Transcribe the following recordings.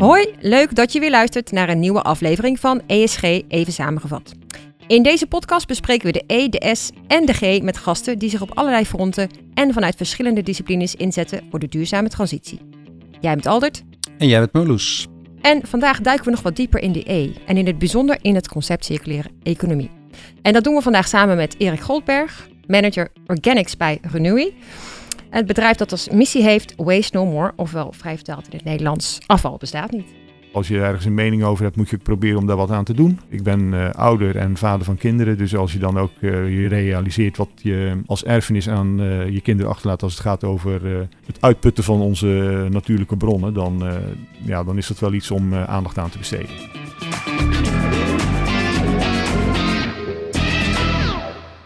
Hoi, leuk dat je weer luistert naar een nieuwe aflevering van ESG Even Samengevat. In deze podcast bespreken we de E, de S en de G met gasten die zich op allerlei fronten en vanuit verschillende disciplines inzetten voor de duurzame transitie. Jij bent Aldert. En jij bent Marloes. En vandaag duiken we nog wat dieper in de E en in het bijzonder in het concept circulaire economie. En dat doen we vandaag samen met Erik Goldberg, manager Organics bij Renewy. Het bedrijf dat als missie heeft Waste No More, ofwel vrij vertaald in het Nederlands, afval bestaat niet. Als je ergens een mening over hebt, moet je proberen om daar wat aan te doen. Ik ben uh, ouder en vader van kinderen, dus als je dan ook uh, je realiseert wat je als erfenis aan uh, je kinderen achterlaat als het gaat over het uitputten van onze natuurlijke bronnen, dan, ja, dan is dat wel iets om aandacht aan te besteden.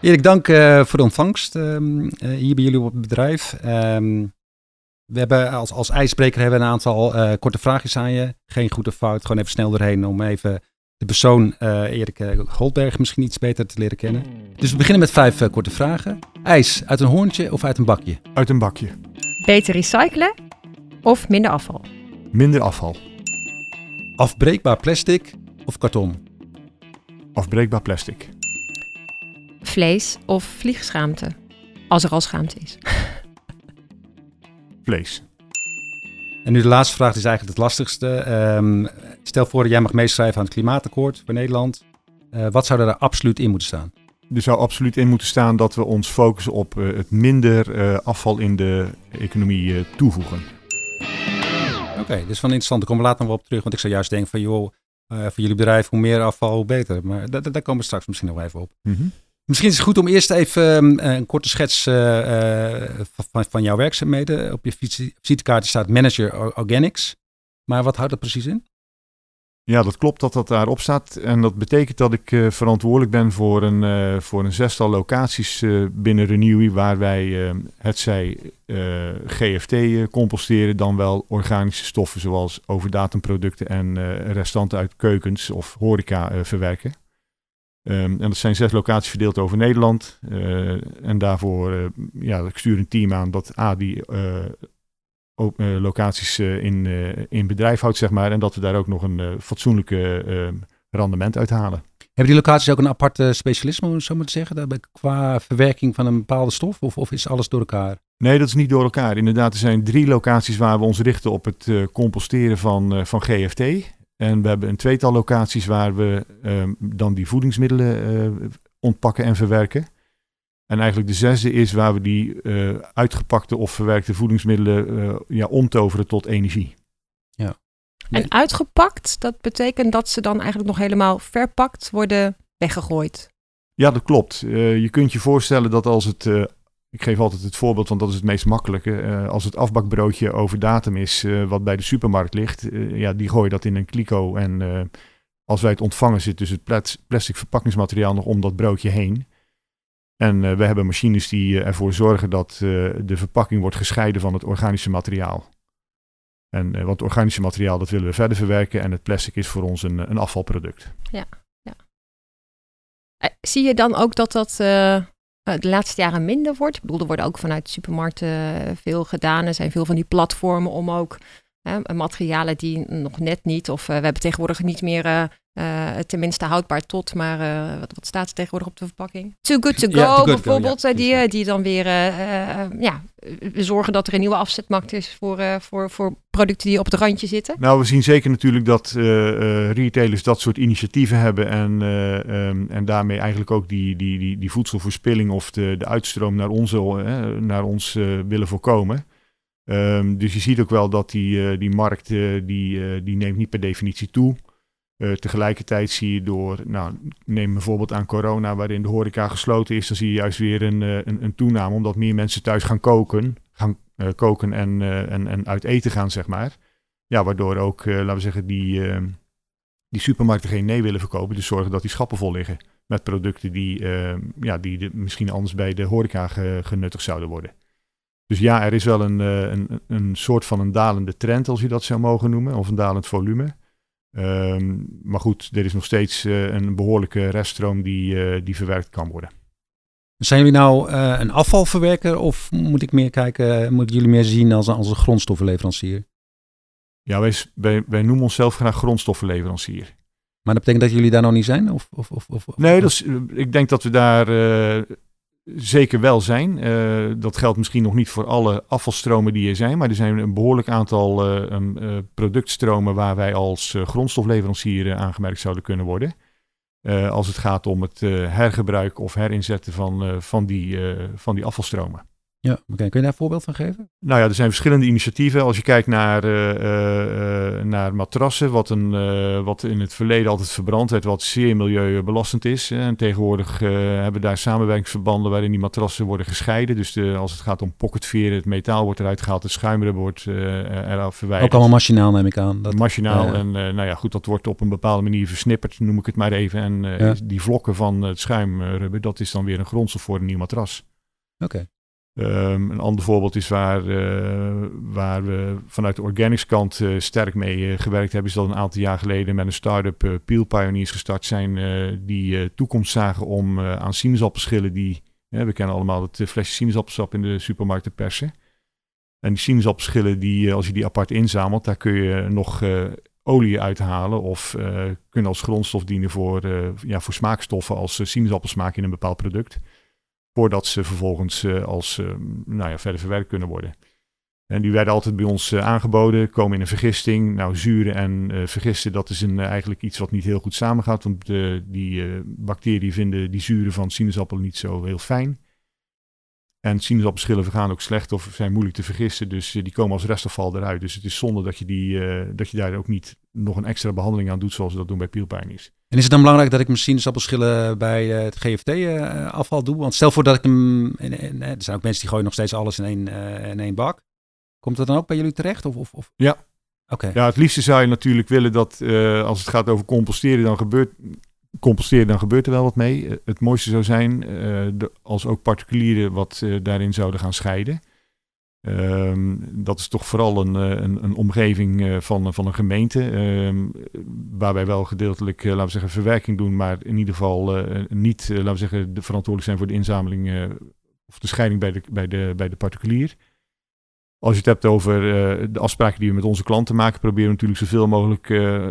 Erik, dank uh, voor de ontvangst um, uh, hier bij jullie op het bedrijf. Um, we hebben als, als ijsbreker hebben we een aantal uh, korte vraagjes aan je. Geen goed of fout, gewoon even snel doorheen om even de persoon Erik Goldberg misschien iets beter te leren kennen. Dus we beginnen met vijf korte vragen. IJs uit een hoorntje of uit een bakje? Uit een bakje. Beter recyclen of minder afval? Minder afval. Afbreekbaar plastic of karton? Afbreekbaar plastic vlees of vliegschaamte? Als er al schaamte is. Vlees. En nu de laatste vraag is eigenlijk het lastigste. Um, stel voor dat jij mag meeschrijven aan het klimaatakkoord voor Nederland. Uh, wat zou er absoluut in moeten staan? Er zou absoluut in moeten staan dat we ons focussen op uh, het minder uh, afval in de economie toevoegen. Oké, okay, dus van interessant. Daar komen we later nog op terug. Want ik zou juist denken van joh, voor jullie bedrijf hoe meer afval hoe beter. Maar daar, daar komen we straks misschien nog even op. Mm -hmm. Misschien is het goed om eerst even um, een korte schets uh, uh, van, van, jouw werkzaamheden. Op je visitekaartje staat Manager Organics. Maar wat houdt dat precies in? Ja, dat klopt dat dat daarop staat. En dat betekent dat ik verantwoordelijk ben voor een, voor een zestal locaties binnen Renewy... waar wij ehm, het zij GFT composteren, dan wel organische stoffen... zoals overdatumproducten en restanten uit keukens of horeca verwerken. Um, en dat zijn zes locaties verdeeld over Nederland. Uh, en daarvoor, uh, ja, ik stuur een team aan dat A, die uh, locaties in, in bedrijf houdt, zeg maar. En dat we daar ook nog een fatsoenlijke ehm, rendement uithalen. Hebben die locaties ook een aparte specialisme, om het zo maar te zeggen, qua verwerking van een bepaalde stof? Of, of is alles door elkaar? Nee, dat is niet door elkaar. Inderdaad, er zijn drie locaties waar we ons richten op het composteren van, van GFT. En we hebben een tweetal locaties waar we uh, dan die voedingsmiddelen uh, ontpakken en verwerken. En eigenlijk de zesde is waar we die uh, uitgepakte of verwerkte voedingsmiddelen eh, ja, omtoveren tot energie. Ja. En uitgepakt, dat betekent dat ze dan eigenlijk nog helemaal verpakt worden weggegooid. Ja, dat klopt. je kunt je voorstellen dat als het ik geef altijd het voorbeeld, want dat is het meest makkelijke. Uh, als het afbakbroodje over datum is, uh, wat bij de supermarkt ligt, uh, ja, die gooi je dat in een kliko. En als wij het ontvangen, zit dus het plastic verpakkingsmateriaal nog om dat broodje heen. En we hebben machines die ervoor zorgen dat de verpakking wordt gescheiden van het organische materiaal. En, want organische materiaal, dat willen we verder verwerken en het plastic is voor ons een, een afvalproduct. Ja, ja. Zie je dan ook dat dat de laatste jaren minder wordt. Ik bedoel, er worden ook vanuit supermarkten eh, veel gedaan. Er zijn veel van die platformen om ook materialen die nog net niet, of uh, we hebben tegenwoordig niet meer uh, tenminste houdbaar tot, maar uh, wat, wat, staat er tegenwoordig op de verpakking? Too good to go ja, good bijvoorbeeld, go, ja. die, die dan weer ja, zorgen dat er een nieuwe afzetmarkt is voor, voor, voor producten die op het randje zitten. Nou, we zien zeker natuurlijk dat retailers dat soort initiatieven hebben en, um, en daarmee eigenlijk ook die, die, die, die voedselverspilling of de, de uitstroom naar, onze, naar ons willen voorkomen. Um, dus je ziet ook wel dat die, die markt die, die neemt niet per definitie toe. Uh, tegelijkertijd zie je door, nou, neem bijvoorbeeld aan corona, waarin de horeca gesloten is, dan zie je juist weer een, uh, een, een, toename, omdat meer mensen thuis gaan koken, gaan uh, koken en, en, en uit eten gaan, zeg maar. Ja, waardoor ook, laten we zeggen, die, die supermarkten geen nee willen verkopen, dus zorgen dat die schappen vol liggen met producten die, ja, die misschien anders bij de horeca ge, genuttigd zouden worden. Dus ja, er is wel een, een, een soort van een dalende trend, als je dat zou mogen noemen, of een dalend volume. Um, maar goed, er is nog steeds uh, een behoorlijke reststroom die, uh, die verwerkt kan worden. Zijn jullie nou uh, een afvalverwerker of moet ik meer kijken, moeten jullie meer zien als, als een grondstoffenleverancier? Ja, wij, wij, wij noemen onszelf graag grondstoffenleverancier. Maar dat betekent dat jullie daar nog niet zijn? Of, of, of, of- Nee, dat is, eh, ik denk dat we daar eh, zeker wel zijn. Eh, dat geldt misschien nog niet voor alle afvalstromen die er zijn, maar er zijn een behoorlijk aantal eh, um, eh, productstromen waar wij als grondstofleverancier aangemerkt zouden kunnen worden. Als het gaat om het hergebruik of herinzetten van, van, die, van die afvalstromen. Ja, oké. Kun je daar een voorbeeld van geven? Nou ja, er zijn verschillende initiatieven. Als je kijkt naar, eh, eh, eh, naar matrassen, wat, een, wat in het verleden altijd verbrand werd, wat zeer milieubelastend is. En tegenwoordig hebben we daar samenwerkingsverbanden waarin die matrassen worden gescheiden. Dus de, als het gaat om pocketveren, het metaal wordt eruit gehaald, het schuimrubber wordt eraf verwijderd. Ook allemaal machinaal neem ik aan. Dat, Machinaal. En nou ja, goed, dat wordt op een bepaalde manier versnipperd, noem ik het maar even. En Ja. die vlokken van het schuimrubber, dat is dan weer een grondstof voor een nieuw matras. Oké. Ehm, een ander voorbeeld is waar, eh, waar we vanuit de organics kant eh, sterk mee eh, gewerkt hebben, is dat een aantal jaar geleden met een start-up Peel Pioneers gestart zijn, die toekomst zagen om aan sinaasappelschillen die, we kennen allemaal het flesje sinaasappelsap in de supermarkt te persen. En die sinaasappelschillen, die, als je die apart inzamelt, daar kun je nog olie uithalen of kunnen als grondstof dienen voor, ja, voor smaakstoffen als sinaasappelsmaak in een bepaald product voordat ze vervolgens eh, als eh, nou ja, verder verwerkt kunnen worden. En die werden altijd bij ons eh, aangeboden, komen in een vergisting. Nou, zuren en vergisten, dat is een, eigenlijk iets wat niet heel goed samengaat. Want die bacteriën vinden die zuren van sinaasappelen niet zo heel fijn. En sinaasappelschillen vergaan ook slecht of zijn moeilijk te vergisten. Dus eh, die komen als restafval eruit. Dus het is zonde dat je, die, eh, dat je daar ook niet nog een extra behandeling aan doet, zoals we dat doen bij pielpijnies. En is het dan belangrijk dat ik mijn sinaasappelschillen bij eh, het GFT-afval doe? Want stel voor dat ik hem... er zijn ook mensen die gooien nog steeds alles in één, in één bak. Komt dat dan ook bij jullie terecht? Of, of, of? Ja. Oké. Ja, het liefste zou je natuurlijk willen dat als het gaat over composteren, dan gebeurt, composteren, dan gebeurt er wel wat mee. Eh, het mooiste zou zijn eh, als ook particulieren wat eh, daarin zouden gaan scheiden. Ehm, dat is toch vooral een, een, omgeving van, van een gemeente, ehm, waarbij wel gedeeltelijk, laten we zeggen, verwerking doen, maar in ieder geval niet, laten we zeggen, de verantwoordelijk zijn voor de inzameling of de scheiding bij de, bij de, bij de particulier. Als je het hebt over eh, de afspraken die we met onze klanten maken, proberen we natuurlijk zoveel mogelijk eh,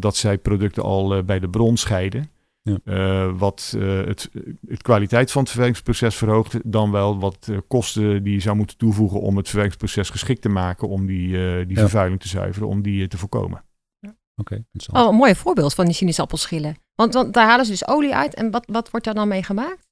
dat zij producten al eh, bij de bron scheiden. Ja. Eh, wat eh, het, het kwaliteit van het verwerkingsproces verhoogt, dan wel wat eh, kosten die je zou moeten toevoegen om het verwerkingsproces geschikt te maken om die, eh, die Ja. vervuiling te zuiveren, om die te voorkomen. Oké, interessant. Oh, een mooi voorbeeld van die sinaasappelschillen. Want, want daar halen ze dus olie uit. En wat, wat wordt daar dan mee gemaakt?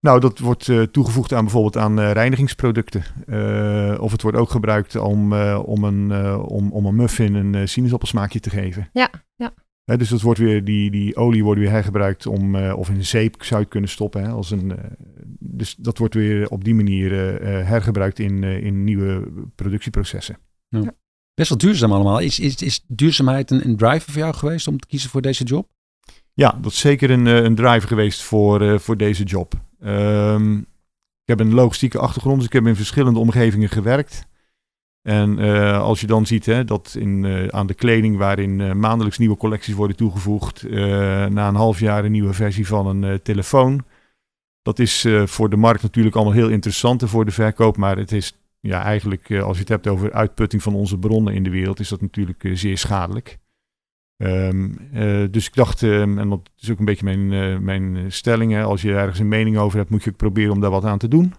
Nou, dat wordt eh, toegevoegd aan bijvoorbeeld aan eh, reinigingsproducten. Eh, of het wordt ook gebruikt om, eh, om, een, eh, om, om een muffin een sinaasappelsmaakje te geven. Ja, ja. Hè, dus dat wordt weer, die, die olie wordt weer hergebruikt om, eh, of in zeep zou je het kunnen stoppen. Hè, als een, eh, dus dat wordt weer op die manier hergebruikt in, eh, in nieuwe productieprocessen. Best wel duurzaam allemaal. Is, is, is duurzaamheid een, een driver voor jou geweest om te kiezen voor deze job? Ja, dat is zeker een, een drive geweest voor, eh, voor deze job. Ehm, ik heb een logistieke achtergrond, dus ik heb in verschillende omgevingen gewerkt. En eh, als je dan ziet hè, dat in, eh, aan de kleding waarin eh, maandelijks nieuwe collecties worden toegevoegd, na een half jaar een nieuwe versie van een telefoon. Dat is voor de markt natuurlijk allemaal heel interessant en voor de verkoop, maar het is ja, eigenlijk, als je het hebt over uitputting van onze bronnen in de wereld, is dat natuurlijk zeer schadelijk. Ehm, eh, dus ik dacht, ehm, en dat is ook een beetje mijn, eh, mijn stelling, als je ergens een mening over hebt, moet je ook proberen om daar wat aan te doen.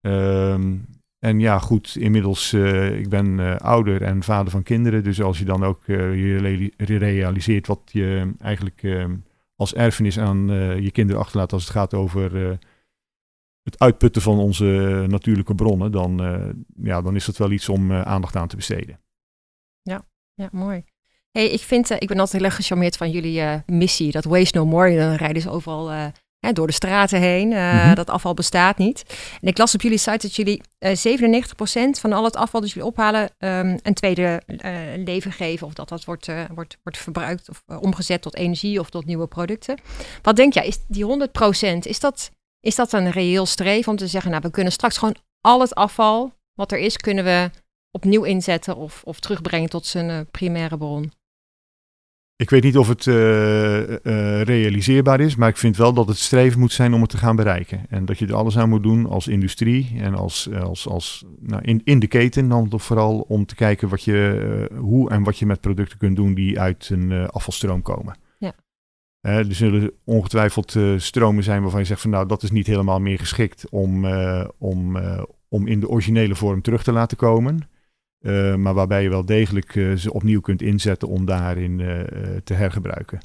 Ehm, en ja, goed, inmiddels, eh, ik ben ouder en vader van kinderen, dus als je dan ook je reali- realiseert wat je eigenlijk als erfenis aan je kinderen achterlaat als het gaat over het uitputten van onze natuurlijke bronnen, dan, ja, dan is dat wel iets om aandacht aan te besteden. Ja, mooi. Hey, ik, vind, eh, ik ben altijd heel erg gecharmeerd van jullie eh, missie. Dat Waste No More. Dan rijden ze overal eh, hè, door de straten heen. Mhm. Dat afval bestaat niet. En ik las op jullie site dat jullie eh 97% van al het afval dat jullie ophalen... ehm, een tweede leven geven. Of dat dat wordt, wordt, wordt verbruikt of omgezet tot energie of tot nieuwe producten. Wat denk jij, is die 100%, is dat, is dat een reëel streven om te zeggen... nou, we kunnen straks gewoon al het afval wat er is... kunnen we opnieuw inzetten of, of terugbrengen tot zijn primaire bron? Ik weet niet of het uh, uh, realiseerbaar is, maar ik vind wel dat het streven moet zijn om het te gaan bereiken. En dat je er alles aan moet doen als industrie en als, als, als nou, in, in de keten dan vooral om te kijken wat je, uh, hoe en wat je met producten kunt doen die uit een afvalstroom komen. Ja. er zullen ongetwijfeld stromen zijn waarvan je zegt van nou dat is niet helemaal meer geschikt om, om, om in de originele vorm terug te laten komen. Uh, maar waarbij je wel degelijk uh, ze opnieuw kunt inzetten om daarin uh, te hergebruiken.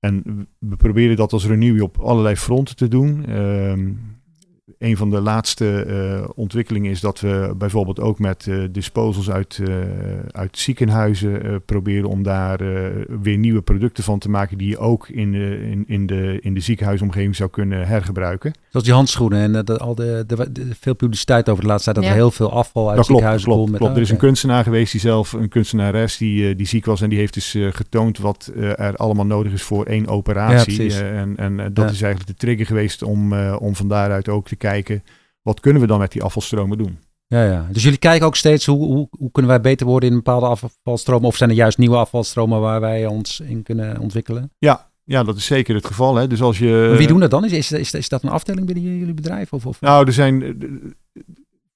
En we proberen dat als Renew op allerlei fronten te doen. Ehm, een van de laatste ontwikkelingen is dat we bijvoorbeeld ook met disposals uit, uit ziekenhuizen proberen om daar weer nieuwe producten van te maken die je ook in in, in de, in de ziekenhuisomgeving zou kunnen hergebruiken. Zoals die handschoenen en de, al de, de, de, veel publiciteit over de laatste tijd dat er heel veel afval uit dat ziekenhuizen klopt, klopt, klopt. Er is een kunstenaar geweest die zelf, een kunstenares die, die ziek was en die heeft dus getoond wat er allemaal nodig is voor één operatie. Ja, en en dat ja. is eigenlijk de trigger geweest om, om van daaruit ook te kijken, wat kunnen we dan met die afvalstromen doen? Ja, ja. Dus jullie kijken ook steeds hoe, hoe, hoe kunnen wij beter worden in bepaalde afvalstromen? Of zijn er juist nieuwe afvalstromen waar wij ons in kunnen ontwikkelen? Ja, ja, dat is zeker het geval. Hè. Dus als je... wie doen dat dan? Is, is, is, is dat een afdeling binnen jullie bedrijf? Of, of? Nou, er zijn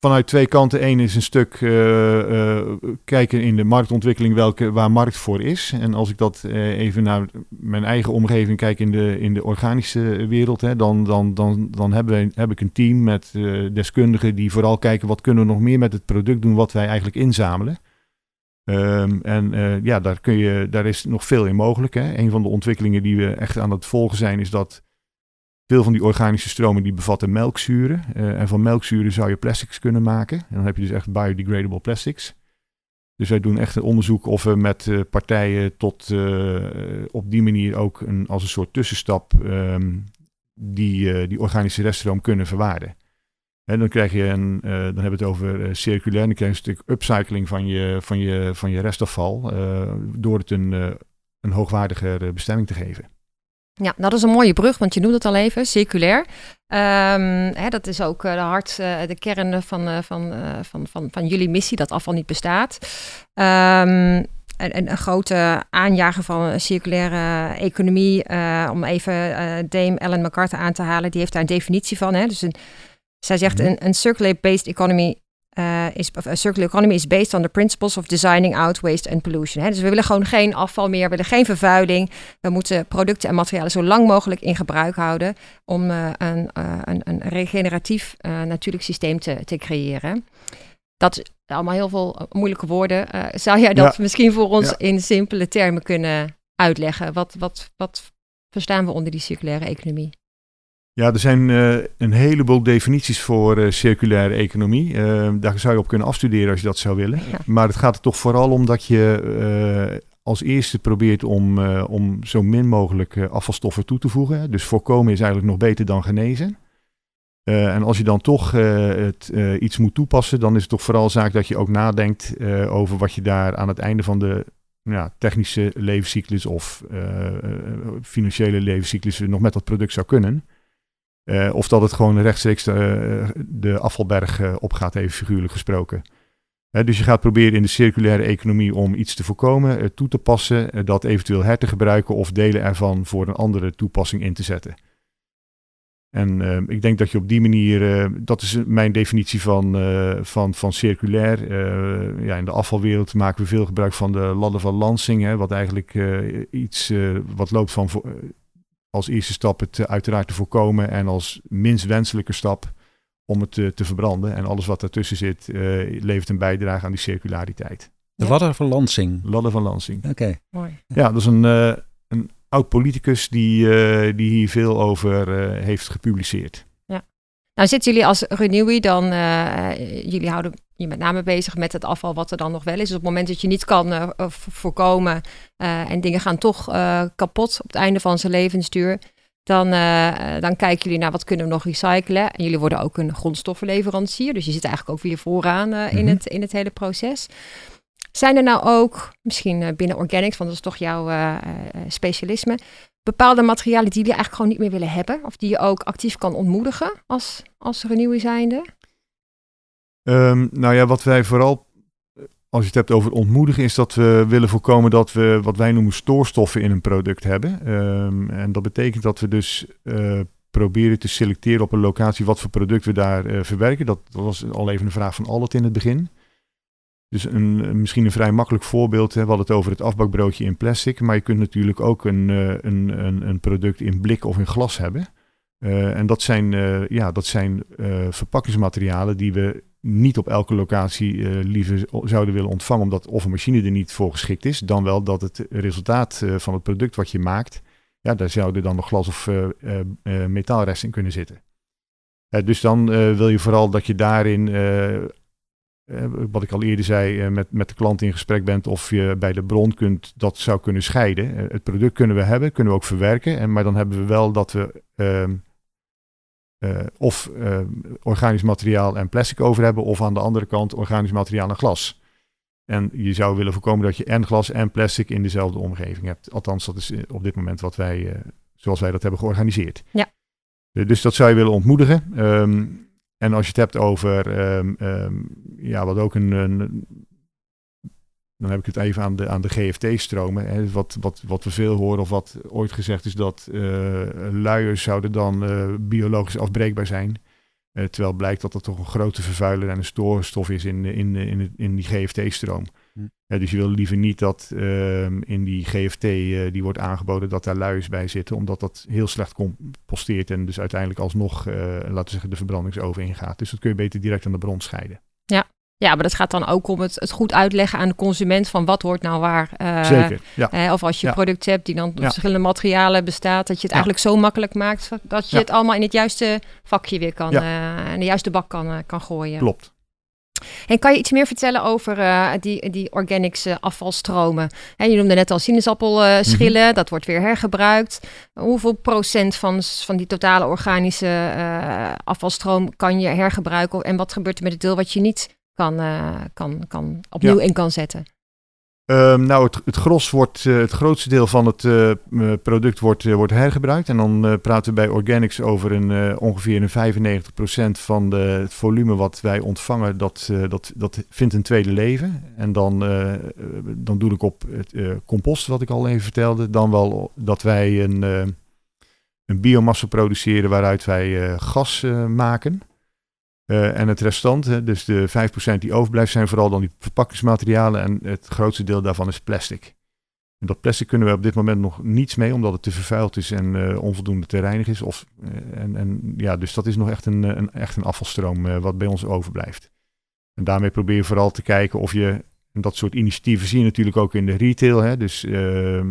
vanuit twee kanten. Eén is een stuk uh, uh, kijken in de marktontwikkeling welke, waar markt voor is. En als ik dat uh, even naar mijn eigen omgeving kijk in de, in de organische wereld, hè, dan, dan, dan, dan hebben wij, heb ik een team met deskundigen die vooral kijken wat kunnen we nog meer met het product doen wat wij eigenlijk inzamelen. Um, en ja, daar, kun je, daar is nog veel in mogelijk. Hè. Een van de ontwikkelingen die we echt aan het volgen zijn, is dat veel van die organische stromen die bevatten melkzuren. Uh, en van melkzuren zou je plastics kunnen maken. En dan heb je dus echt biodegradable plastics. Dus wij doen echt een onderzoek of we met uh, partijen tot op die manier ook een, als een soort tussenstap um, die, die organische reststroom kunnen verwaarden. En dan krijg je een, dan hebben we het over circulair, dan krijg je een stuk upcycling van je, van je, van je restafval door het een, een hoogwaardige bestemming te geven. Ja, dat is een mooie brug, want je noemt het al even, circulair. Um, hè, dat is ook uh, de hart, uh, de kern van, uh, van, van, van, van jullie missie, dat afval niet bestaat. Um, en, een grote aanjager van circulaire economie, om even Dame Ellen MacArthur aan te halen, die heeft daar een definitie van. Hè? Dus een, zij zegt, mhm. een, een circular-based economy uh, is, uh, circular economy is based on the principles of designing out waste and pollution. Hè? Dus we willen gewoon geen afval meer, we willen geen vervuiling. We moeten producten en materialen zo lang mogelijk in gebruik houden om uh, een, een, een, regeneratief natuurlijk systeem te, te creëren. Dat is allemaal heel veel moeilijke woorden. zou jij dat misschien voor ons in simpele termen kunnen uitleggen? Wat, wat, wat verstaan we onder die circulaire economie? Ja, er zijn uh, een heleboel definities voor uh, circulaire economie. Uh, daar zou je op kunnen afstuderen als je dat zou willen. Ja. Maar het gaat er toch vooral om dat je als eerste probeert om, om zo min mogelijk afvalstoffen toe te voegen. Dus voorkomen is eigenlijk nog beter dan genezen. en als je dan toch het, iets moet toepassen, dan is het toch vooral zaak dat je ook nadenkt over wat je daar aan het einde van de ja, technische levenscyclus of financiële levenscyclus nog met dat product zou kunnen. Uh, of dat het gewoon rechtstreeks de, de afvalberg uh, opgaat, even figuurlijk gesproken. Dus je gaat proberen in de circulaire economie om iets te voorkomen, toe te passen, dat eventueel her te gebruiken of delen ervan voor een andere toepassing in te zetten. En ik denk dat je op die manier, dat is mijn definitie van, van, van circulair. ja, in de afvalwereld maken we veel gebruik van de ladder van Lansing, hè, wat eigenlijk iets wat loopt van als eerste stap het eh, uiteraard te voorkomen en als minst wenselijke stap om het te, te verbranden. En alles wat ertussen zit uh, levert een bijdrage aan die circulariteit. De ladder van Lansing. Ladder van Lansing. Oké. Mooi. Ja, dat is een, uh, een oud politicus die, uh, die hier veel over heeft gepubliceerd. Nou zitten jullie als Renewy dan, jullie houden je met name bezig met het afval wat er dan nog wel is. Dus op het moment dat je niet kan uh, voorkomen uh, en dingen gaan toch uh, kapot op het einde van zijn levensduur, dan, dan kijken jullie naar wat kunnen we nog recyclen. En jullie worden ook een grondstoffenleverancier, dus je zit eigenlijk ook weer vooraan in, het, in het hele proces. Zijn er nou ook, misschien binnen organics, want dat is toch jouw specialisme, bepaalde materialen die jullie eigenlijk gewoon niet meer willen hebben? Of die je ook actief kan ontmoedigen als, als renewy zijnde? Um, nou ja, wat wij vooral als je het hebt over ontmoedigen, is dat we willen voorkomen dat we wat wij noemen stoorstoffen in een product hebben. Ehm, en dat betekent dat we dus uh, proberen te selecteren op een locatie wat voor product we daar uh, verwerken. Dat, dat, was al even een vraag van Allet in het begin. Dus een, misschien een vrij makkelijk voorbeeld. Hè. We hadden het over het afbakbroodje in plastic. Maar je kunt natuurlijk ook een, uh, een, een, een, product in blik of in glas hebben. en dat zijn, ja, dat zijn verpakkingsmaterialen die we niet op elke locatie liever zouden willen ontvangen, omdat of een machine er niet voor geschikt is, dan wel dat het resultaat van het product wat je maakt, ja, daar zouden dan nog glas of metaalresten in kunnen zitten. dus dan wil je vooral dat je daarin, wat ik al eerder zei, met, met de klant in gesprek bent of je bij de bron kunt, dat zou kunnen scheiden. het product kunnen we hebben, kunnen we ook verwerken, en, maar dan hebben we wel dat we ehm, uh, of uh, organisch materiaal en plastic over hebben, of aan de andere kant organisch materiaal en glas. En je zou willen voorkomen dat je en glas en plastic in dezelfde omgeving hebt. Althans, dat is eh, op dit moment wat wij, uh, zoals wij dat hebben georganiseerd. Ja. dus dat zou je willen ontmoedigen. Um, en als je het hebt over, um, um, ja, wat ook een, dan heb ik het even aan de, aan de GFT-stromen. Wat, wat, wat we veel horen, of wat ooit gezegd is dat uh, luiers zouden dan uh, biologisch afbreekbaar zijn. Uh, terwijl blijkt dat dat toch een grote vervuiler en een stoorstof is in, in, in, in die GFT-stroom. Dus je wil liever niet dat ehm, in die GFT die wordt aangeboden dat daar luiers bij zitten, omdat dat heel slecht composteert en dus uiteindelijk alsnog, laten we zeggen, de verbrandingsoven ingaat. Dus dat kun je beter direct aan de bron scheiden. Ja, ja, maar dat gaat dan ook om het, het goed uitleggen aan de consument van wat hoort nou waar. Uh, Zeker, ja. of als je ja. product hebt die dan ja. verschillende materialen bestaat, dat je het eigenlijk zo makkelijk maakt dat je het allemaal in het juiste vakje weer kan, uh, in de juiste bak kan, kan gooien. Klopt. En kan je iets meer vertellen over die, die organics afvalstromen? Hè, je noemde net al sinaasappelschillen, mm -hmm. dat wordt weer hergebruikt. Hoeveel procent van, van die totale organische afvalstroom kan je hergebruiken? En wat gebeurt er met het deel wat je niet kan, kan, kan opnieuw ja. in kan zetten? Um, nou, het, het gros wordt, uh, het grootste deel van het uh, product wordt, wordt hergebruikt. En dan praten we bij Organics over een, ongeveer een 95% van de, het volume wat wij ontvangen, dat, dat, dat vindt een tweede leven. En dan, dan doe ik op het compost, wat ik al even vertelde. Dan wel dat wij een, een biomassa produceren waaruit wij gas maken. Uh, en het restant, dus de 5% die overblijft, zijn vooral dan die verpakkingsmaterialen. En het grootste deel daarvan is plastic. En dat plastic kunnen we op dit moment nog niets mee, omdat het te vervuild is en uh, onvoldoende te reinigen is. Of, uh, en, en, ja, dus dat is nog echt een, een echt een afvalstroom wat bij ons overblijft. En daarmee probeer je vooral te kijken of je en dat soort initiatieven zie je natuurlijk ook in de retail. Hè? Dus uh, uh,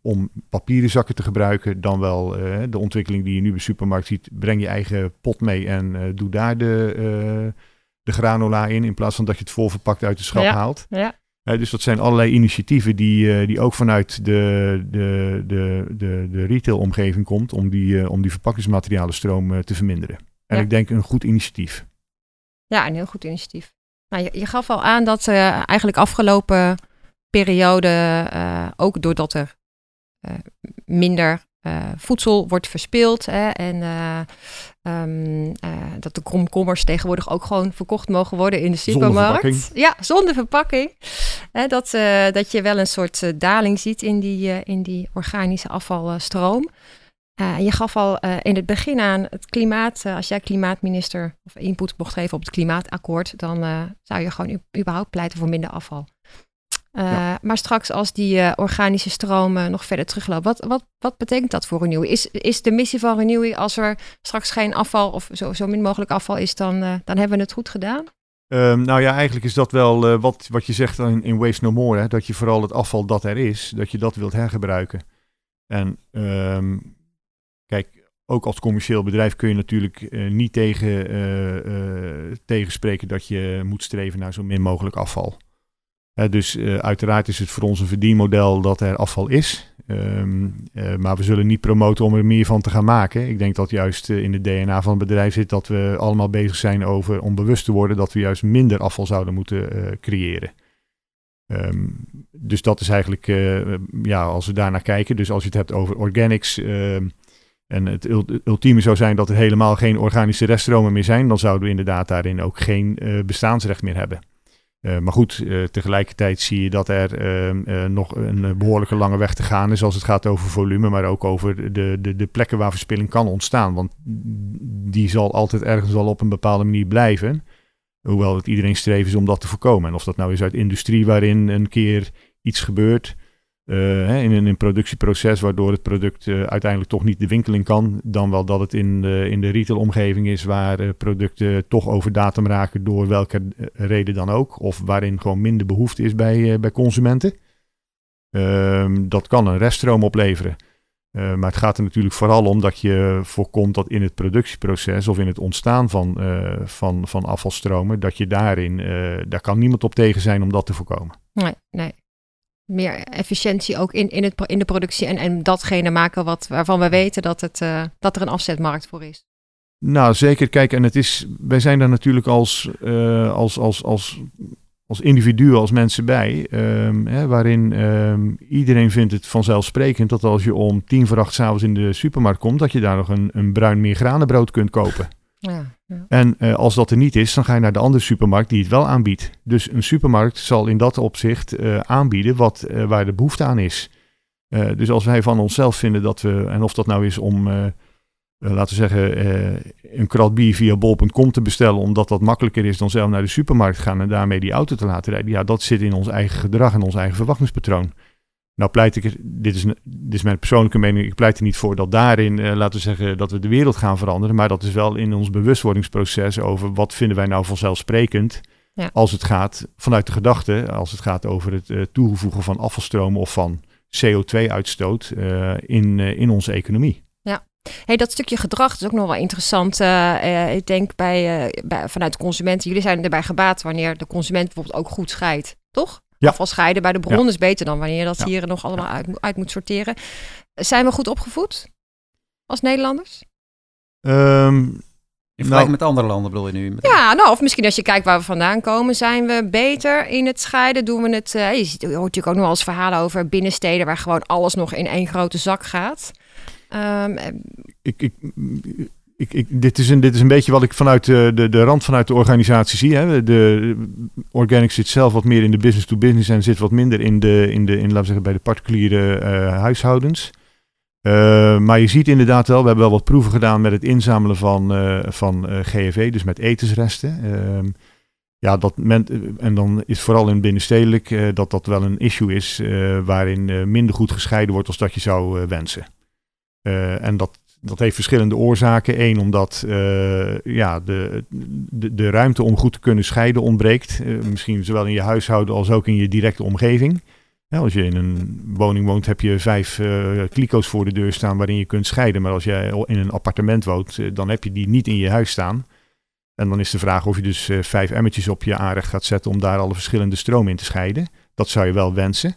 om papieren zakken te gebruiken, dan wel uh, de ontwikkeling die je nu bij de supermarkt ziet. Breng je eigen pot mee en doe daar de, de granola in, in plaats van dat je het volverpakt uit de schap ja. haalt. Ja. dus dat zijn allerlei initiatieven die, die ook vanuit de, de, de, de, de retailomgeving komt om die, om die verpakkingsmaterialenstroom te verminderen. En Ja. ik denk een goed initiatief. Ja, een heel goed initiatief. Nou, je, je gaf al aan dat uh, eigenlijk afgelopen periode, uh, ook doordat er uh, minder voedsel wordt verspild hè, en um, dat de komkommers tegenwoordig ook gewoon verkocht mogen worden in de supermarkt. Zonder verpakking. Ja, zonder verpakking. Hè, dat, dat je wel een soort daling ziet in die, in die organische afvalstroom. Uh, je gaf al uh, in het begin aan het klimaat. Uh, als jij klimaatminister of input mocht geven op het klimaatakkoord, dan zou je gewoon überhaupt pleiten voor minder afval. Ja. Maar straks als die organische stromen nog verder teruglopen, wat, wat, wat betekent dat voor Renewy? Is, is de missie van Renewy als er straks geen afval of zo, zo min mogelijk afval is, dan, dan hebben we het goed gedaan? Um, nou ja, eigenlijk is dat wel wat, wat je zegt in, in Waste No More. Hè? Dat je vooral het afval dat er is, dat je dat wilt hergebruiken. En um, Kijk, ook als commercieel bedrijf kun je natuurlijk uh, niet tegen, uh, uh, tegenspreken dat je moet streven naar zo min mogelijk afval. dus uiteraard is het voor ons een verdienmodel dat er afval is. Um, maar we zullen niet promoten om er meer van te gaan maken. Ik denk dat juist in het DNA van het bedrijf zit dat we allemaal bezig zijn over om bewust te worden dat we juist minder afval zouden moeten creëren. Um, dus dat is eigenlijk, ja, als we daarnaar kijken. Dus als je het hebt over organics. Ehm, en het ultieme zou zijn dat er helemaal geen organische reststromen meer zijn. Dan zouden we inderdaad daarin ook geen uh, bestaansrecht meer hebben. Uh, maar goed, uh, tegelijkertijd zie je dat er uh, nog een behoorlijke lange weg te gaan is als het gaat over volume, maar ook over de, de, de plekken waar verspilling kan ontstaan. Want die zal altijd ergens wel op een bepaalde manier blijven. Hoewel het iedereen streven is om dat te voorkomen. En of dat nou is uit industrie waarin een keer iets gebeurt, uh, in, een, productieproces, waardoor het product uh, uiteindelijk toch niet de winkel in kan, dan wel dat het in de, in de retailomgeving is waar uh, producten toch over datum raken door welke reden dan ook, of waarin gewoon minder behoefte is bij, bij consumenten. Ehm, dat kan een reststroom opleveren. maar het gaat er natuurlijk vooral om dat je voorkomt dat in het productieproces of in het ontstaan van, van, van afvalstromen, dat je daarin, daar kan niemand op tegen zijn om dat te voorkomen. Nee, nee meer efficiëntie ook in, in, het, in de productie en, en datgene maken wat, waarvan we weten dat, het, uh, dat er een afzetmarkt voor is. Nou, zeker. Kijk, en het is, wij zijn daar natuurlijk als, uh, als, als, als, als individuen, als mensen bij, um, hè, waarin um, iedereen vindt het vanzelfsprekend dat als je om tien voor acht s'avonds in de supermarkt komt, dat je daar nog een, een bruin meergranenbrood kunt kopen. Ja. En uh, als dat er niet is, dan ga je naar de andere supermarkt die het wel aanbiedt. Dus een supermarkt zal in dat opzicht uh, aanbieden wat, uh, waar de behoefte aan is. dus als wij van onszelf vinden dat we, en of dat nou is om, laten we zeggen, een krat bier via bol.com te bestellen, omdat dat makkelijker is dan zelf naar de supermarkt gaan en daarmee die auto te laten rijden. Ja, dat zit in ons eigen gedrag en ons eigen verwachtingspatroon. Nou pleit ik, dit is, dit is mijn persoonlijke mening, ik pleit er niet voor dat daarin, uh, laten we zeggen, dat we de wereld gaan veranderen. Maar dat is wel in ons bewustwordingsproces over wat vinden wij nou vanzelfsprekend ja. als het gaat vanuit de gedachte, als het gaat over het uh, toevoegen van afvalstromen of van CO2-uitstoot uh, eh, in, in onze economie. Ja, Hey, dat stukje gedrag is ook nog wel interessant. ik denk bij, bij, vanuit de consumenten, jullie zijn erbij gebaat wanneer de consument bijvoorbeeld ook goed scheidt, toch? Ja. afval scheiden bij de bron is beter dan wanneer je dat hier nog allemaal uit, uit, moet sorteren. Zijn we goed opgevoed als Nederlanders? Um, in vergelijking nou, met andere landen bedoel je nu? Ja, nou, of misschien als je kijkt waar we vandaan komen, zijn we beter in het scheiden? Doen we het? Uh, je, ziet, je hoort natuurlijk ook nog wel eens verhalen over binnensteden waar gewoon alles nog in één grote zak gaat. Um, ik, ik, ik, dit, is een, dit is een beetje wat ik vanuit de, de, de rand vanuit de organisatie zie. Hè. De, Organic zit zelf wat meer in de business to business en zit wat minder in de, in de in, laten zeggen, bij de particuliere uh, huishoudens. Uh, maar je ziet inderdaad wel, we hebben wel wat proeven gedaan met het inzamelen van, uh, van GFV, dus met etensresten. Ehm, ja, dat en dan is vooral in binnenstedelijk dat dat wel een issue is waarin minder goed gescheiden wordt als dat je zou wensen. en dat dat heeft verschillende oorzaken. Eén, omdat uh, ja, de, de, de, ruimte om goed te kunnen scheiden ontbreekt. Uh, misschien zowel in je huishouden als ook in je directe omgeving. Als je in een woning woont, heb je vijf uh, kliko's voor de deur staan waarin je kunt scheiden. Maar als jij in een appartement woont, dan heb je die niet in je huis staan. En dan is de vraag of je dus vijf emmertjes op je aanrecht gaat zetten om daar alle verschillende stromen in te scheiden. Dat zou je wel wensen.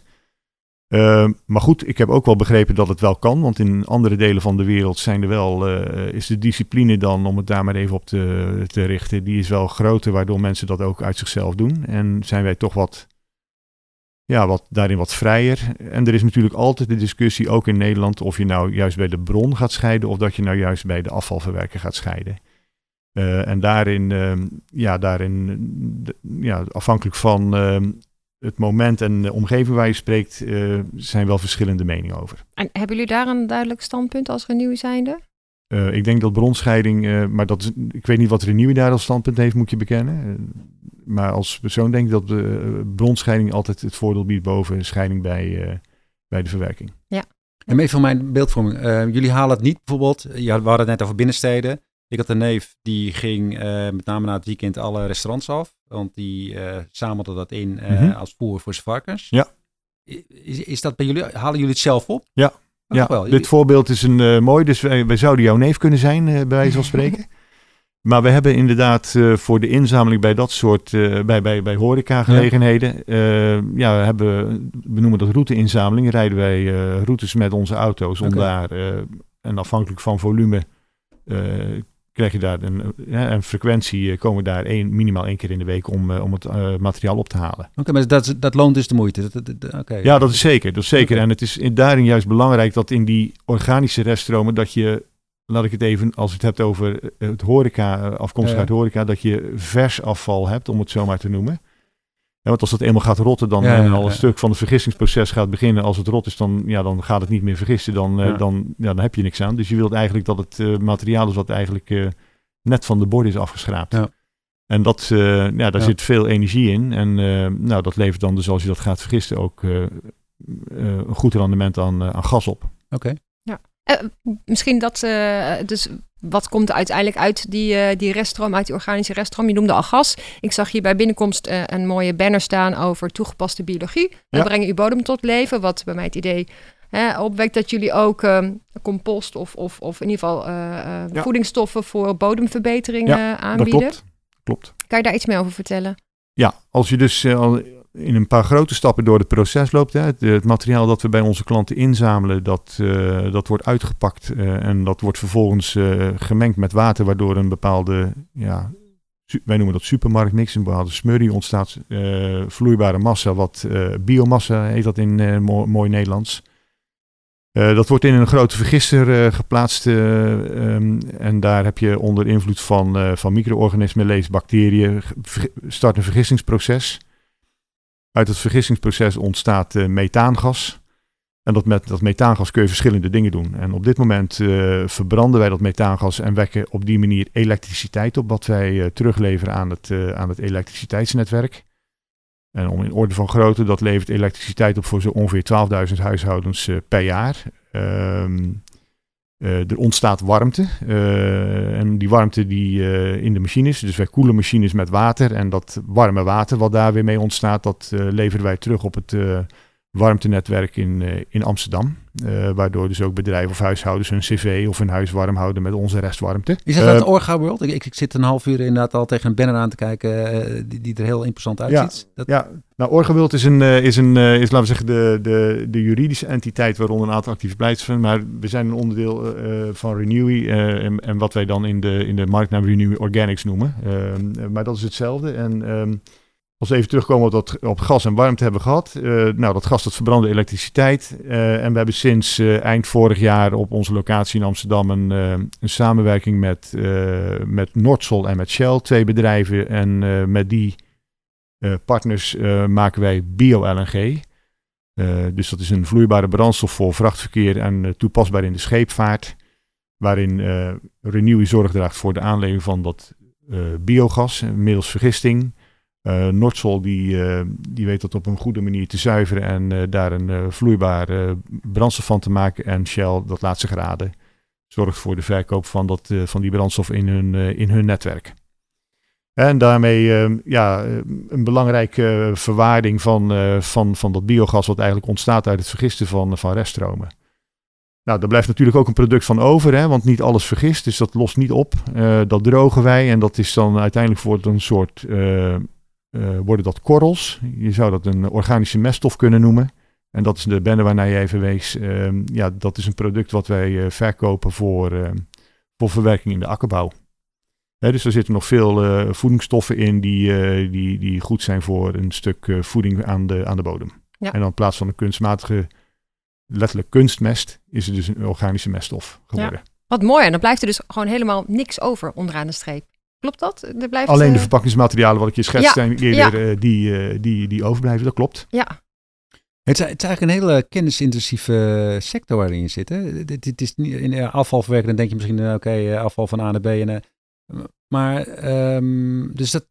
Uh, maar goed, ik heb ook wel begrepen dat het wel kan. Want in andere delen van de wereld zijn er wel, uh, is de discipline dan, om het daar maar even op te, te richten, die is wel groter, waardoor mensen dat ook uit zichzelf doen. En zijn wij toch wat, ja, wat, daarin wat vrijer. En er is natuurlijk altijd de discussie, ook in Nederland, of je nou juist bij de bron gaat scheiden of dat je nou juist bij de afvalverwerker gaat scheiden. Uh, en daarin, uh, ja, daarin ja, afhankelijk van ehm, het moment en de omgeving waar je spreekt, uh, zijn wel verschillende meningen over. En hebben jullie daar een duidelijk standpunt als Renew zijnde? Uh, ik denk dat bronscheiding, uh, maar dat is, ik weet niet wat Renew daar als standpunt heeft, moet je bekennen. maar als persoon denk ik dat de bronscheiding altijd het voordeel biedt boven scheiding bij, bij de verwerking. Ja. En even van mijn beeldvorming. jullie halen het niet bijvoorbeeld, ja, we hadden het net over binnensteden. Ik had een neef die ging uh, met name na het weekend alle restaurants af. Want die uh, zamelde dat in uh, mm -hmm. als voer voor zijn varkens. Ja. Is, is dat bij jullie? Halen jullie het zelf op? Ja. Oh, ja. Wel. Dit voorbeeld is een mooi. Dus wij, wij, zouden jouw neef kunnen zijn, bij wijze van spreken. maar we hebben inderdaad voor de inzameling bij dat soort, bij, bij, bij horecagelegenheden, ja. ja, hebben, we noemen dat routeinzameling. Rijden wij routes met onze auto's om daar, en afhankelijk van volume, krijg je daar een, een frequentie, eh, komen daar één, minimaal één keer in de week om, eh, om het uh, materiaal op te halen. Oké, maar dat, dat loont dus de moeite. Dat, dat, Ja, dat is zeker. Dat is zeker. Okay. En het is daarin juist belangrijk dat in die organische reststromen, dat je, laat ik het even, als je het hebt over het horeca, afkomstig uit horeca, dat je vers afval hebt, om het zo maar te noemen. Want als dat eenmaal gaat rotten, dan Ja, en ja, al een ja. stuk van het vergistingsproces gaat beginnen. Als het rot is, dan, ja, dan gaat het niet meer vergisten. Dan, eh, Ja. dan, ja, dan heb je niks aan. Dus je wilt eigenlijk dat het eh, materiaal is wat eigenlijk eh, net van de borden is afgeschraapt. Ja. En dat, eh, ja, daar Ja. zit veel energie in. En eh, nou, dat levert dan dus als je dat gaat vergisten ook eh, eh, een goed rendement aan, eh, aan gas op. Oké. Eh, misschien dat, eh, dus wat komt er uiteindelijk uit die, eh, die reststroom, uit die organische reststroom? Je noemde al gas. Ik zag hier bij binnenkomst eh, een mooie banner staan over toegepaste biologie. We Ja. brengen uw bodem tot leven, wat bij mij het idee hè, opwekt dat jullie ook ehm, compost of, of, of in ieder geval eh, Ja. voedingsstoffen voor bodemverbetering Dat aanbieden. klopt. klopt. Kan je daar iets meer over vertellen? Ja, als je dus al in een paar grote stappen door het proces loopt, hè, het, materiaal dat we bij onze klanten inzamelen, dat, eh, dat wordt uitgepakt eh, en dat wordt vervolgens eh, gemengd met water, waardoor een bepaalde, ja, wij noemen dat supermarktmix, een bepaalde smurrie ontstaat, vloeibare massa, wat biomassa heet dat in eh, mo- mooi Nederlands. Dat wordt in een grote vergister geplaatst eh, ehm, en daar heb je onder invloed van, van micro-organismen, lees bacteriën, start een vergistingsproces. Uit het vergistingsproces ontstaat eh, methaangas. En dat met dat methaangas kun je verschillende dingen doen. En op dit moment eh, verbranden wij dat methaangas en wekken op die manier elektriciteit op, wat wij eh, terugleveren aan het, aan het elektriciteitsnetwerk. En om in orde van grootte, dat levert elektriciteit op voor zo ongeveer 12.000 huishoudens per jaar. Eh, er ontstaat warmte. eh, en die warmte die eh, in de machines, dus wij koelen machines met water. En dat warme water wat daar weer mee ontstaat, dat eh, leveren wij terug op het eh, warmtenetwerk in, eh, in Amsterdam. Eh, waardoor dus ook bedrijven of huishoudens hun cv of hun huis warm houden met onze restwarmte. Is dat het Orga World? Ik, ik, ik zit een half uur inderdaad al tegen een banner aan te kijken die, die er heel imposant uitziet. dat, Ja, nou, Orgawult is een, is een is, laten we zeggen, de, de, de juridische entiteit waaronder een aantal activiteiten zijn. Maar we zijn een onderdeel van Renewy en, en wat wij dan in de, in de marktnaam Renewy Organics noemen. Ehm, maar dat is hetzelfde. En ehm, als we even terugkomen op, dat, op gas en warmte hebben gehad. eh, nou, dat gas dat verbrandde elektriciteit. Eh, en we hebben sinds eh, eind vorig jaar op onze locatie in Amsterdam een, een samenwerking met, met Nordsol en met Shell, twee bedrijven. En met die partners maken wij bio-LNG. Dus dat is een vloeibare brandstof voor vrachtverkeer en toepasbaar in de scheepvaart. Waarin Renewy zorg draagt voor de aanlevering van dat biogas middels vergisting. Eh Nordsol die, eh, die weet dat op een goede manier te zuiveren en eh, daar een vloeibare brandstof van te maken. En Shell, dat laatste graden, zorgt voor de verkoop van, dat, van die brandstof in hun, in hun netwerk. En daarmee ja, een belangrijke verwaarding van, van, van dat biogas, wat eigenlijk ontstaat uit het vergisten van, van reststromen. Nou, daar blijft natuurlijk ook een product van over, hè, want niet alles vergist, dus dat lost niet op. Dat drogen wij en dat is dan uiteindelijk voor een soort, worden dat korrels. Je zou dat een organische meststof kunnen noemen. En dat is de banner waarnaar je even wees. Ehm, ja, dat is een product wat wij eh, verkopen voor, eh, voor verwerking in de akkerbouw. Hè, dus er zitten nog veel eh, voedingsstoffen in die, eh, die, die goed zijn voor een stuk eh, voeding aan de, aan de bodem. Ja. En dan in plaats van een kunstmatige, letterlijk kunstmest, is het dus een organische meststof geworden. Wat mooi. En dan blijft er dus gewoon helemaal niks over onderaan de streep. Klopt dat? Er blijft, Alleen de eh, verpakkingsmaterialen wat ik je schetste Ja, eerder, ja. eh, die, eh, die, die overblijven, dat klopt. Ja, Het, is, het is eigenlijk een hele kennisintensieve sector waarin je zit. Hè? Het is niet, in afvalverwerken, dan denk je misschien, oké, afval van A naar B. En, maar, ehm, dus dat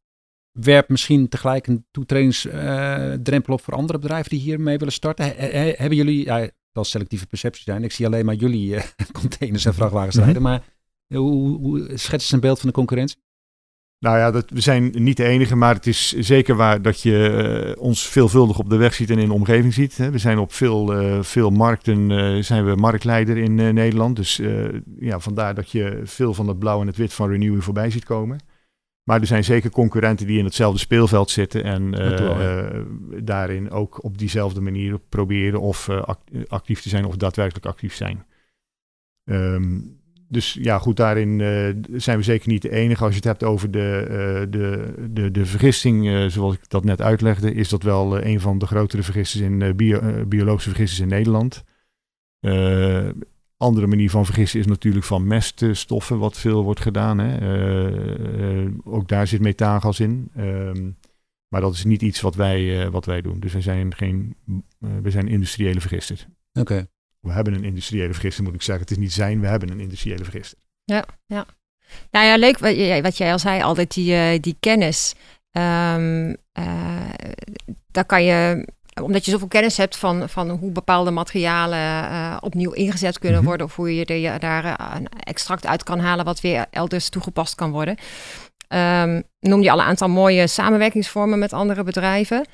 werpt misschien tegelijk een toetredingsdrempel op voor andere bedrijven die hiermee willen starten. He- he- hebben jullie, ja, het zal selectieve perceptie zijn, ik zie alleen maar jullie containers en vrachtwagens Mhm. rijden, maar hoe, hoe schets eens een beeld van de concurrentie? Nou ja, dat, we zijn niet de enige, maar het is zeker waar dat je eh, ons veelvuldig op de weg ziet en in de omgeving ziet. Hè. We zijn op veel, eh, veel markten eh, zijn we marktleider in Nederland. Dus ja, vandaar dat je veel van het blauw en het wit van Renewy voorbij ziet komen. Maar er zijn zeker concurrenten die in hetzelfde speelveld zitten en Dat wel, ja. daarin ook op diezelfde manier proberen of act- actief te zijn of daadwerkelijk actief zijn. Ehm, dus ja, goed, daarin eh, zijn we zeker niet de enige. Als je het hebt over de, eh, de, de, de vergisting, eh, zoals ik dat net uitlegde, is dat wel een van de grotere vergisters in bio, biologische vergisters in Nederland. Andere manier van vergissen is natuurlijk van meststoffen, wat veel wordt gedaan. Hè. Ook daar zit methaangas in. Ehm, Maar dat is niet iets wat wij, wat wij doen. Dus wij zijn geen, uh, we zijn industriële vergister. Oké. We hebben een industriële vergister, moet ik zeggen. Het is niet zijn, we hebben een industriële vergister. Ja, ja. Nou ja, leuk wat jij al zei, altijd die, die kennis. Um, daar kan je omdat je zoveel kennis hebt van, van hoe bepaalde materialen uh, opnieuw ingezet kunnen mhm. worden. Of hoe je daar uh, een extract uit kan halen wat weer elders toegepast kan worden. Um, noem je al een aantal mooie samenwerkingsvormen met andere bedrijven.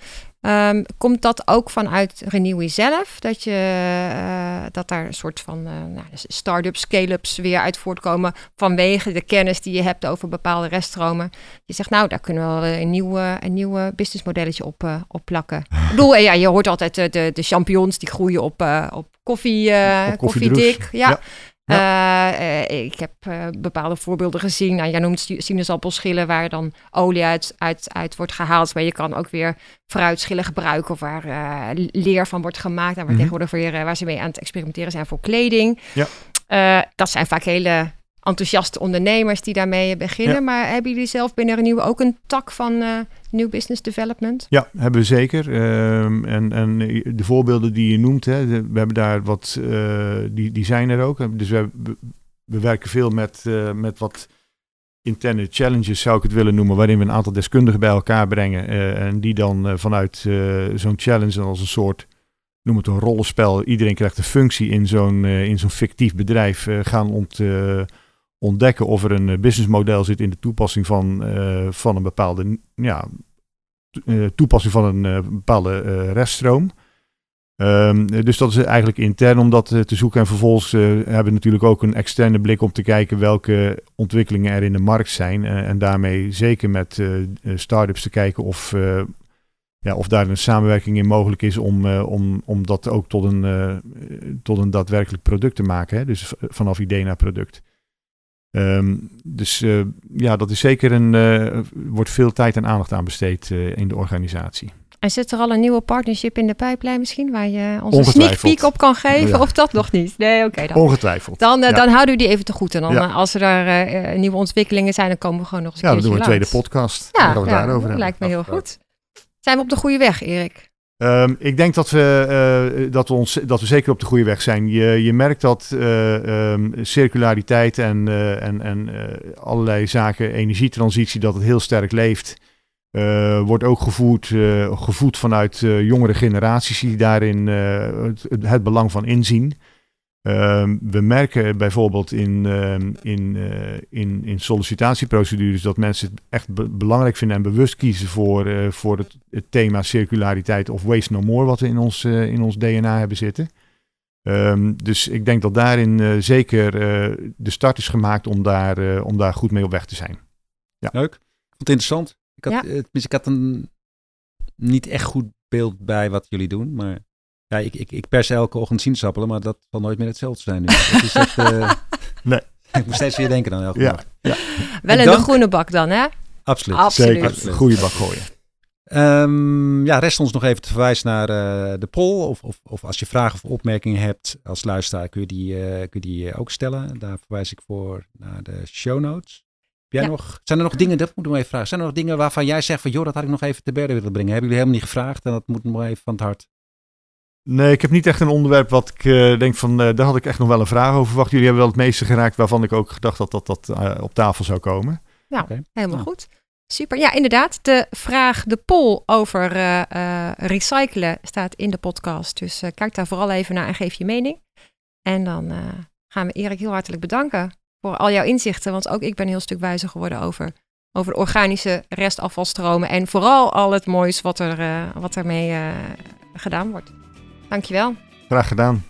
Um, komt dat ook vanuit Renewy zelf? Dat, je, uh, dat daar een soort van uh, nou, start-ups, scale-ups weer uit voortkomen vanwege de kennis die je hebt over bepaalde reststromen. Je zegt, nou, daar kunnen we wel een nieuw, een nieuw businessmodelletje op, uh, op plakken. Ik bedoel, ja, je hoort altijd de, de, de champignons die groeien op, op koffie, koffiedik. Ja. ja. Uh, ik heb uh, bepaalde voorbeelden gezien. Nou, jij noemt sinaasappelschillen waar dan olie uit, uit, uit wordt gehaald. Maar je kan ook weer fruitschillen gebruiken of waar uh, leer van wordt gemaakt. En waar mm -hmm. tegenwoordig weer, waar ze mee aan het experimenteren zijn voor kleding. Ja. dat zijn vaak hele enthousiaste ondernemers die daarmee beginnen. Maar hebben jullie zelf binnen Renew ook een tak van uh, New Business Development? Ja, hebben we zeker. Uh, en, en de voorbeelden die je noemt, hè, we hebben daar wat, uh, die, die zijn er ook. Dus we, we werken veel met, uh, met wat interne challenges, zou ik het willen noemen, waarin we een aantal deskundigen bij elkaar brengen. en die dan vanuit zo'n challenge als een soort noem het een rollenspel. Iedereen krijgt een functie in zo'n in zo'n fictief bedrijf gaan ont, ontdekken of er een eh, businessmodel zit in de toepassing van, uh, van een bepaalde ja, uh, toepassing van een bepaalde reststroom. Um, dus dat is eigenlijk intern om dat te zoeken. En vervolgens hebben we natuurlijk ook een externe blik om te kijken welke ontwikkelingen er in de markt zijn. en daarmee zeker met start-ups te kijken of, ja, of daar een samenwerking in mogelijk is om, om, om dat ook tot een, tot een daadwerkelijk product te maken. Dus vanaf idee naar product. Um, dus uh, ja, dat is zeker een. Uh, wordt veel tijd en aandacht aan besteed uh, in de organisatie. En zit er al een nieuwe partnership in de pijplijn misschien, waar je ons een sneak peek op kan geven? Ja. Of dat nog niet? Nee, oké. Okay, dan. Ongetwijfeld. Dan, ja. dan houden we die even te goed. En dan, ja. als er daar nieuwe ontwikkelingen zijn, dan komen we gewoon nog eens een Ja, we doen een tweede podcast. Ja, we daarover dat lijkt me heel goed. Zijn we op de goede weg, Erik? Um, ik denk dat we, uh, dat, we ons, dat we zeker op de goede weg zijn. Je, je merkt dat uh, um, circulariteit en, uh, en, en allerlei zaken, energietransitie, dat het heel sterk leeft. wordt ook gevoerd, gevoed vanuit jongere generaties die daarin het, belang van inzien. Um, we merken bijvoorbeeld in, um, in, uh, in, in sollicitatieprocedures dat mensen het echt be belangrijk vinden en bewust kiezen voor, uh, voor het, het, thema circulariteit of waste no more, wat we in ons, uh, in ons DNA hebben zitten. Um, dus ik denk dat daarin zeker de start is gemaakt om daar, om daar goed mee op weg te zijn. Ja. Leuk. Vond het interessant. Ik had, ja. ik had een niet echt goed beeld bij wat jullie doen, maar ja, ik, ik, ik pers elke ochtend sinaasappelen, maar dat zal nooit meer hetzelfde zijn nu. Dat is echt, uh, nee. ik moet steeds weer denken dan elke ja, Ja. Wel in de groene bak dan, hè? Absoluut. Absoluut. Zeker, goede bak gooien. Um, ja, rest ons nog even te verwijzen naar uh, de poll. Of, of, of, als je vragen of opmerkingen hebt als luisteraar, kun je die, uh, kun je die ook stellen. Daar verwijs ik voor naar de show notes. Heb jij ja. nog, zijn er nog dingen, dat moet ik nog even vragen. Zijn er nog dingen waarvan jij zegt van, joh, dat had ik nog even te berden willen brengen. Hebben jullie helemaal niet gevraagd en dat moet nog even van het hart. Nee, ik heb niet echt een onderwerp wat ik uh, denk van, uh, daar had ik echt nog wel een vraag over verwacht. Jullie hebben wel het meeste geraakt waarvan ik ook gedacht dat dat, dat uh, op tafel zou komen. Nou, okay. helemaal nou. goed. Super. Ja, inderdaad. De vraag, de poll over recyclen staat in de podcast. Dus kijk daar vooral even naar en geef je mening. En dan gaan we Erik heel hartelijk bedanken voor al jouw inzichten. Want ook ik ben een heel stuk wijzer geworden over, over de organische restafvalstromen. En vooral al het moois wat, er, wat ermee gedaan wordt. Dankjewel. Graag gedaan.